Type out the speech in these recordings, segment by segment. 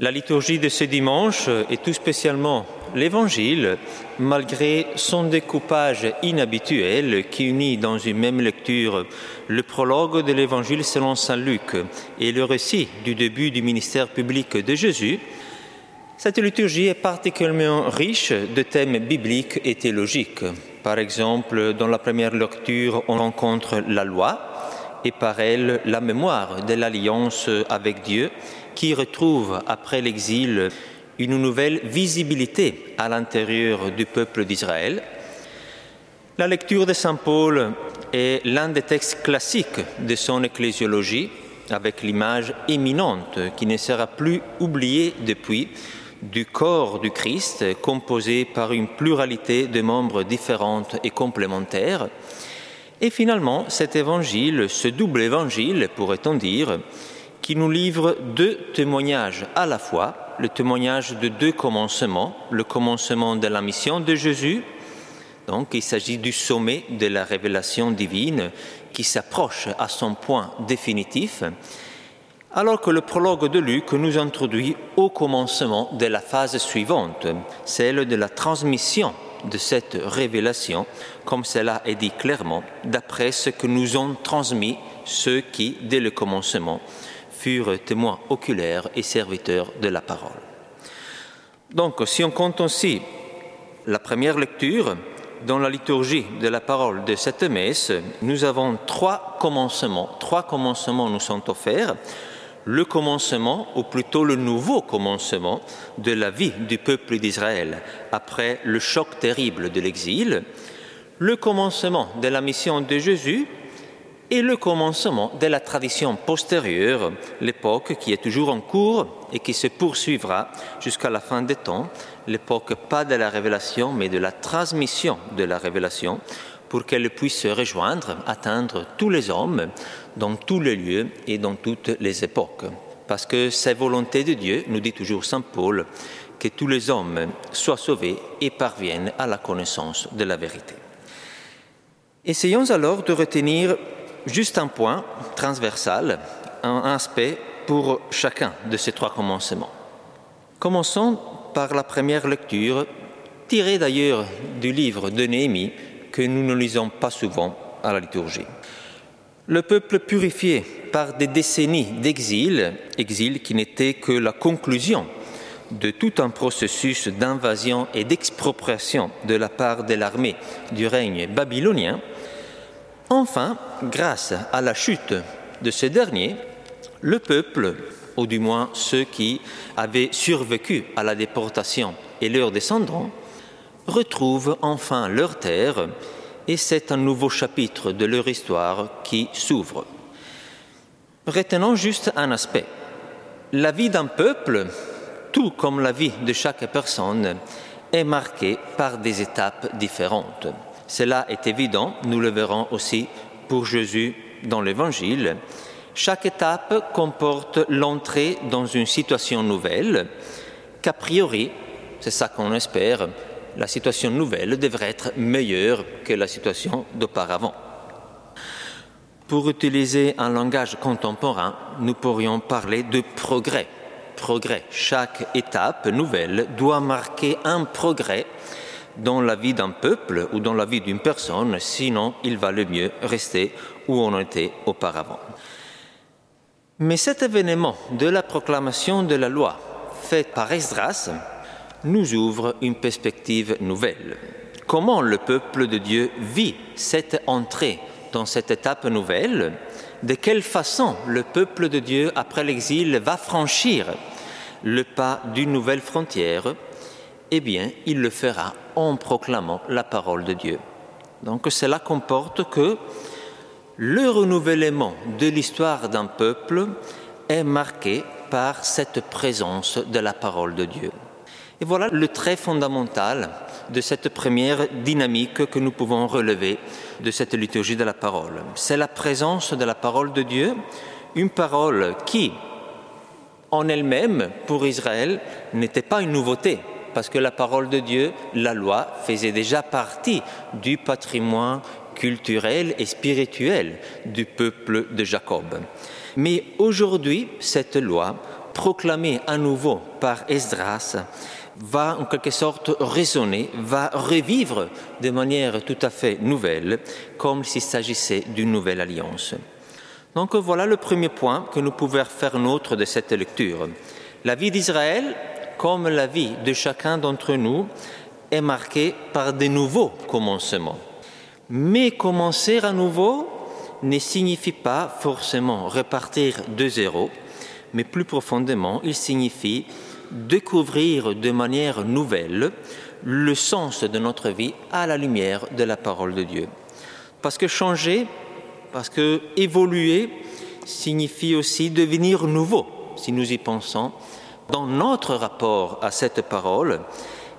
La liturgie de ce dimanche, et tout spécialement l'Évangile, malgré son découpage inhabituel qui unit dans une même lecture le prologue de l'Évangile selon Saint Luc et le récit du début du ministère public de Jésus, cette liturgie est particulièrement riche de thèmes bibliques et théologiques. Par exemple, dans la première lecture, on rencontre la loi et par elle la mémoire de l'alliance avec Dieu qui retrouve après l'exil une nouvelle visibilité à l'intérieur du peuple d'Israël. La lecture de Saint Paul est l'un des textes classiques de son ecclésiologie, avec l'image éminente qui ne sera plus oubliée depuis du corps du Christ composé par une pluralité de membres différentes et complémentaires. Et finalement, cet évangile, ce double évangile, pourrait-on dire, qui nous livre deux témoignages à la fois, le témoignage de deux commencements, le commencement de la mission de Jésus, donc il s'agit du sommet de la révélation divine qui s'approche à son point définitif, alors que le prologue de Luc nous introduit au commencement de la phase suivante, celle de la transmission de cette révélation, comme cela est dit clairement, d'après ce que nous ont transmis ceux qui, dès le commencement, furent témoins oculaires et serviteurs de la parole. Donc, si on compte aussi la première lecture, dans la liturgie de la parole de cette messe, nous avons trois commencements. Trois commencements nous sont offerts. Le commencement, ou plutôt le nouveau commencement de la vie du peuple d'Israël. Après le choc terrible de l'exil, le commencement de la mission de Jésus et le commencement de la tradition postérieure, l'époque qui est toujours en cours et qui se poursuivra jusqu'à la fin des temps, l'époque pas de la révélation mais de la transmission de la révélation pour qu'elle puisse se rejoindre, atteindre tous les hommes dans tous les lieux et dans toutes les époques. Parce que c'est volonté de Dieu, nous dit toujours Saint Paul, que tous les hommes soient sauvés et parviennent à la connaissance de la vérité. Essayons alors de retenir juste un point transversal, un aspect pour chacun de ces trois commencements. Commençons par la première lecture, tirée d'ailleurs du livre de Néhémie que nous ne lisons pas souvent à la liturgie. Le peuple purifié par des décennies d'exil, exil qui n'était que la conclusion de tout un processus d'invasion et d'expropriation de la part de l'armée du règne babylonien, Enfin, grâce à la chute de ce dernier, le peuple, ou du moins ceux qui avaient survécu à la déportation et leurs descendants, retrouvent enfin leur terre et c'est un nouveau chapitre de leur histoire qui s'ouvre. Retenons juste un aspect. La vie d'un peuple, tout comme la vie de chaque personne, est marquée par des étapes différentes. Cela est évident, nous le verrons aussi pour Jésus dans l'Évangile. Chaque étape comporte l'entrée dans une situation nouvelle qu'a priori, c'est ça qu'on espère, la situation nouvelle devrait être meilleure que la situation d'auparavant. Pour utiliser un langage contemporain, nous pourrions parler de progrès. Progrès. Chaque étape nouvelle doit marquer un progrès dans la vie d'un peuple ou dans la vie d'une personne, sinon il va le mieux rester où on était auparavant. Mais cet événement de la proclamation de la loi faite par Esdras nous ouvre une perspective nouvelle. Comment le peuple de Dieu vit cette entrée dans cette étape nouvelle? De quelle façon le peuple de Dieu, après l'exil, va franchir le pas d'une nouvelle frontière? Eh bien, il le fera en proclamant la parole de Dieu. Donc cela comporte que le renouvellement de l'histoire d'un peuple est marqué par cette présence de la parole de Dieu. Et voilà le trait fondamental de cette première dynamique que nous pouvons relever de cette liturgie de la parole. C'est la présence de la parole de Dieu, une parole qui, en elle-même, pour Israël, n'était pas une nouveauté, parce que la parole de Dieu, la loi, faisait déjà partie du patrimoine culturel et spirituel du peuple de Jacob. Mais aujourd'hui, cette loi proclamé à nouveau par Esdras, va en quelque sorte résonner, va revivre de manière tout à fait nouvelle, comme s'il s'agissait d'une nouvelle alliance. Donc voilà le premier point que nous pouvons faire nôtre de cette lecture. La vie d'Israël, comme la vie de chacun d'entre nous, est marquée par de nouveaux commencements. Mais commencer à nouveau ne signifie pas forcément repartir de zéro, mais plus profondément, il signifie découvrir de manière nouvelle le sens de notre vie à la lumière de la parole de Dieu. Parce que changer, parce que évoluer signifie aussi devenir nouveau, si nous y pensons, dans notre rapport à cette parole,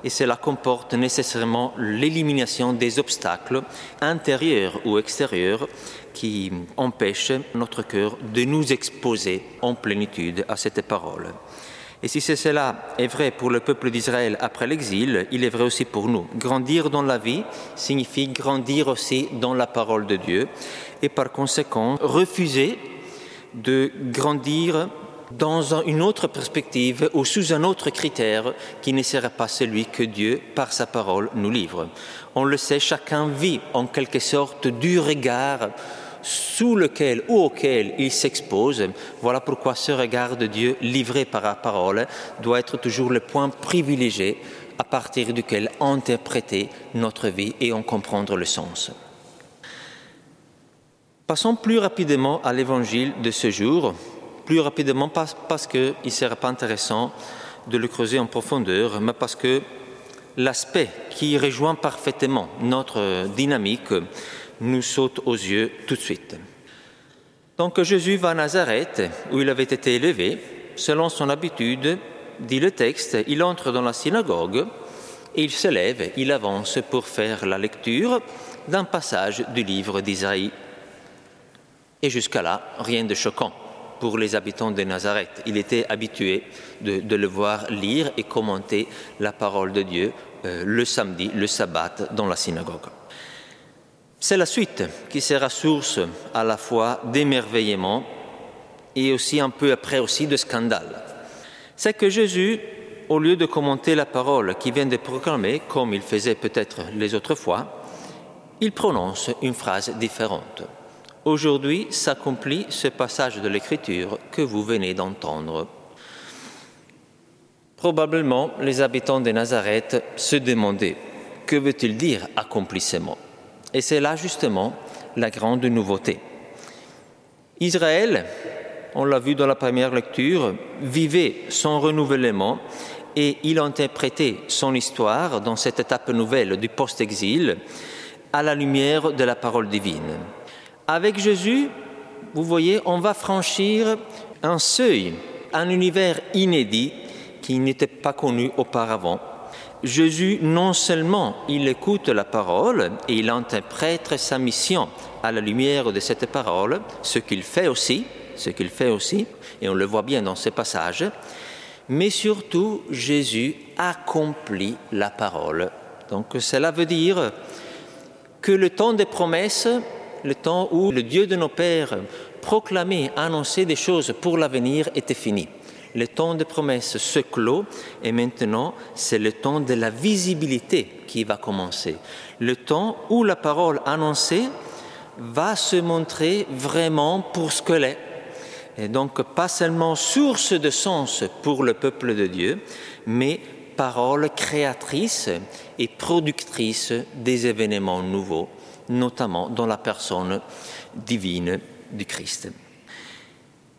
et cela comporte nécessairement l'élimination des obstacles intérieurs ou extérieurs qui empêchent notre cœur de nous exposer en plénitude à cette parole. Et si cela est vrai pour le peuple d'Israël après l'exil, il est vrai aussi pour nous. Grandir dans la vie signifie grandir aussi dans la parole de Dieu et par conséquent refuser de grandir dans une autre perspective ou sous un autre critère qui ne serait pas celui que Dieu, par sa parole, nous livre. On le sait, chacun vit en quelque sorte du regard sous lequel ou auquel il s'expose. Voilà pourquoi ce regard de Dieu livré par la parole doit être toujours le point privilégié à partir duquel interpréter notre vie et en comprendre le sens. Passons plus rapidement à l'évangile de ce jour, plus rapidement parce qu'il ne serait pas intéressant de le creuser en profondeur, mais parce que l'aspect qui rejoint parfaitement notre dynamique nous saute aux yeux tout de suite. Donc Jésus va à Nazareth, où il avait été élevé, selon son habitude, dit le texte, il entre dans la synagogue et il se lève, il avance pour faire la lecture d'un passage du livre d'Isaïe. Et jusqu'à là, rien de choquant pour les habitants de Nazareth. Il était habitué de, le voir lire et commenter la parole de Dieu euh, le samedi, le sabbat, dans la synagogue. C'est la suite qui sera source à la fois d'émerveillement et aussi un peu après aussi de scandale. C'est que Jésus, au lieu de commenter la parole qu'il vient de proclamer, comme il faisait peut-être les autres fois, il prononce une phrase différente. Aujourd'hui s'accomplit ce passage de l'Écriture que vous venez d'entendre. Probablement, les habitants de Nazareth se demandaient que veut-il dire accomplissement? Et c'est là justement la grande nouveauté. Israël, on l'a vu dans la première lecture, vivait son renouvellement et il interprétait son histoire dans cette étape nouvelle du post-exil à la lumière de la parole divine. Avec Jésus, vous voyez, on va franchir un seuil, un univers inédit qui n'était pas connu auparavant. Jésus, non seulement il écoute la parole et il interprète sa mission à la lumière de cette parole, ce qu'il fait aussi, ce qu'il fait aussi, et on le voit bien dans ce passage, mais surtout Jésus accomplit la parole. Donc cela veut dire que le temps des promesses le temps où le Dieu de nos pères proclamait, annonçait des choses pour l'avenir était fini. Le temps de promesse se clôt et maintenant c'est le temps de la visibilité qui va commencer. Le temps où la parole annoncée va se montrer vraiment pour ce qu'elle est. Et donc pas seulement source de sens pour le peuple de Dieu, mais parole créatrice et productrice des événements nouveaux notamment dans la personne divine du Christ.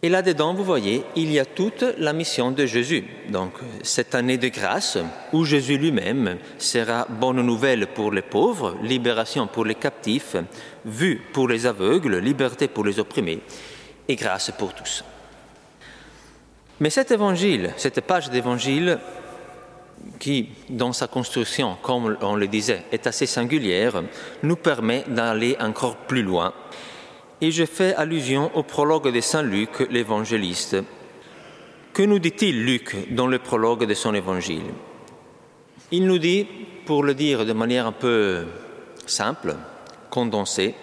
Et là-dedans, vous voyez, il y a toute la mission de Jésus. Donc, cette année de grâce, où Jésus lui-même sera bonne nouvelle pour les pauvres, libération pour les captifs, vue pour les aveugles, liberté pour les opprimés, et grâce pour tous. Mais cet évangile, cette page d'évangile, qui, dans sa construction, comme on le disait, est assez singulière, nous permet d'aller encore plus loin. Et je fais allusion au prologue de Saint Luc, l'évangéliste. Que nous dit-il Luc dans le prologue de son évangile? Il nous dit, pour le dire de manière un peu simple, condensée,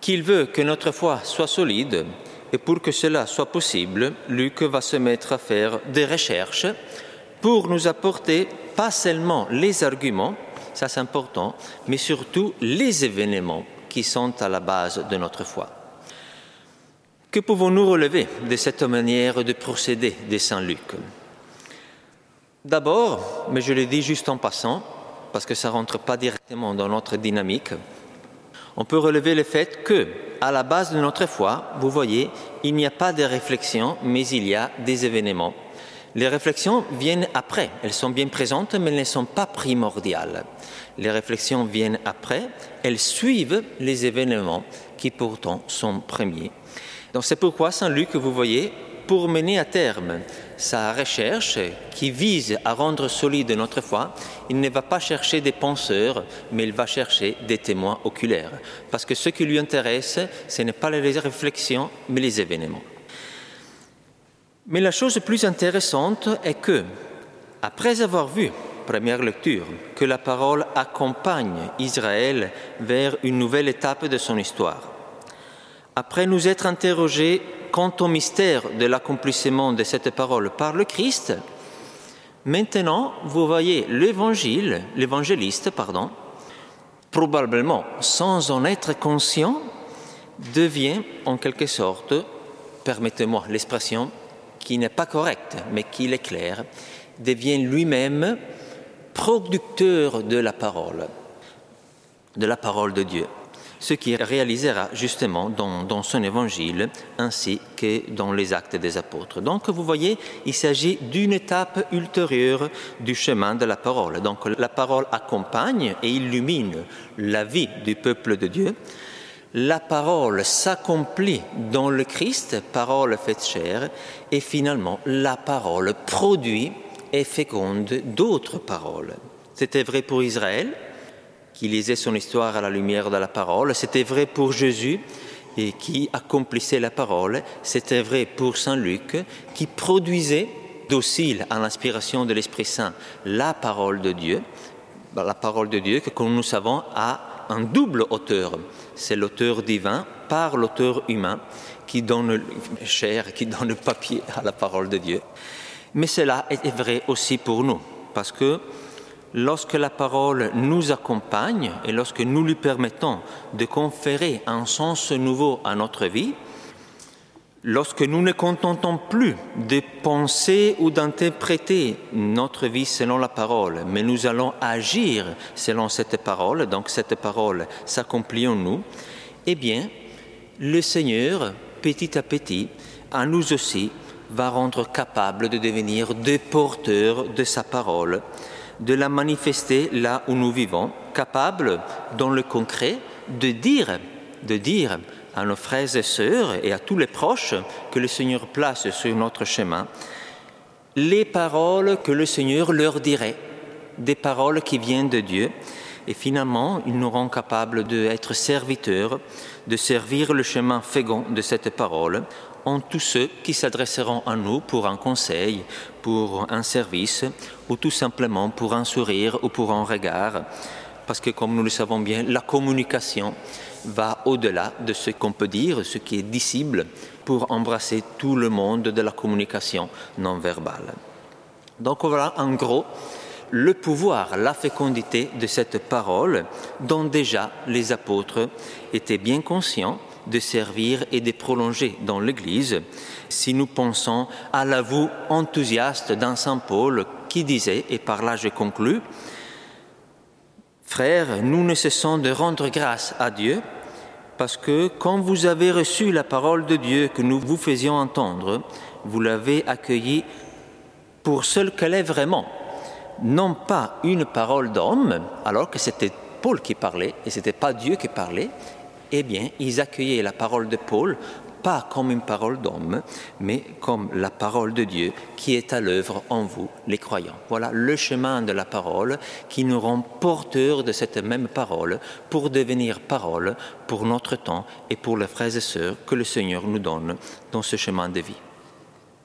qu'il veut que notre foi soit solide Et pour que cela soit possible, Luc va se mettre à faire des recherches pour nous apporter pas seulement les arguments, ça c'est important, mais surtout les événements qui sont à la base de notre foi. Que pouvons-nous relever de cette manière de procéder de Saint Luc? D'abord, mais je le dis juste en passant, parce que ça ne rentre pas directement dans notre dynamique, on peut relever le fait que, à la base de notre foi, vous voyez, il n'y a pas de réflexion, mais il y a des événements. Les réflexions viennent après, elles sont bien présentes, mais elles ne sont pas primordiales. Les réflexions viennent après, elles suivent les événements qui pourtant sont premiers. Donc c'est pourquoi Saint Luc, vous voyez, pour mener à terme sa recherche qui vise à rendre solide notre foi, il ne va pas chercher des penseurs, mais il va chercher des témoins oculaires. Parce que ce qui lui intéresse, ce n'est pas les réflexions, mais les événements. Mais la chose plus intéressante est que, après avoir vu, première lecture, que la parole accompagne Israël vers une nouvelle étape de son histoire, après nous être interrogés quant au mystère de l'accomplissement de cette parole par le Christ, maintenant vous voyez l'évangile, l'évangéliste, pardon, probablement sans en être conscient, devient en quelque sorte, permettez-moi l'expression, qui n'est pas correcte, mais qui est claire, devient lui-même producteur de la parole, de la parole de Dieu ce qui réalisera justement dans, son évangile ainsi que dans les actes des apôtres. Donc vous voyez, il s'agit d'une étape ultérieure du chemin de la parole. Donc la parole accompagne et illumine la vie du peuple de Dieu. La parole s'accomplit dans le Christ, parole faite chair, et finalement la parole produit et féconde d'autres paroles. C'était vrai pour Israël, qui lisait son histoire à la lumière de la parole. C'était vrai pour Jésus et qui accomplissait la parole. C'était vrai pour Saint Luc qui produisait, docile à l'inspiration de l'Esprit Saint, la parole de Dieu. La parole de Dieu que, comme nous savons, a un double auteur. C'est l'auteur divin par l'auteur humain qui donne chair, qui donne le papier à la parole de Dieu. Mais cela est vrai aussi pour nous, parce que lorsque la parole nous accompagne et lorsque nous lui permettons de conférer un sens nouveau à notre vie, lorsque nous ne contentons plus de penser ou d'interpréter notre vie selon la parole, mais nous allons agir selon cette parole, donc cette parole s'accomplit en nous, eh bien, le Seigneur, petit à petit, à nous aussi, va rendre capable de devenir des porteurs de sa parole de la manifester là où nous vivons, capables, dans le concret, de dire, de dire à nos frères et sœurs et à tous les proches que le Seigneur place sur notre chemin, les paroles que le Seigneur leur dirait, des paroles qui viennent de Dieu, et finalement, ils nous rendent capables d'être serviteurs, de servir le chemin fécond de cette parole en tous ceux qui s'adresseront à nous pour un conseil, pour un service, ou tout simplement pour un sourire ou pour un regard. Parce que comme nous le savons bien, la communication va au-delà de ce qu'on peut dire, ce qui est dissible, pour embrasser tout le monde de la communication non verbale. Donc voilà en gros le pouvoir, la fécondité de cette parole dont déjà les apôtres étaient bien conscients de servir et de prolonger dans l'Église si nous pensons à l'avou enthousiaste d'un Saint Paul qui disait, et par là je conclus, Frères, nous ne cessons de rendre grâce à Dieu parce que quand vous avez reçu la parole de Dieu que nous vous faisions entendre, vous l'avez accueillie pour celle qu'elle est vraiment, non pas une parole d'homme, alors que c'était Paul qui parlait et ce n'était pas Dieu qui parlait, eh bien, ils accueillaient la parole de Paul pas comme une parole d'homme, mais comme la parole de Dieu qui est à l'œuvre en vous, les croyants. Voilà le chemin de la parole qui nous rend porteurs de cette même parole pour devenir parole pour notre temps et pour les frères et sœurs que le Seigneur nous donne dans ce chemin de vie.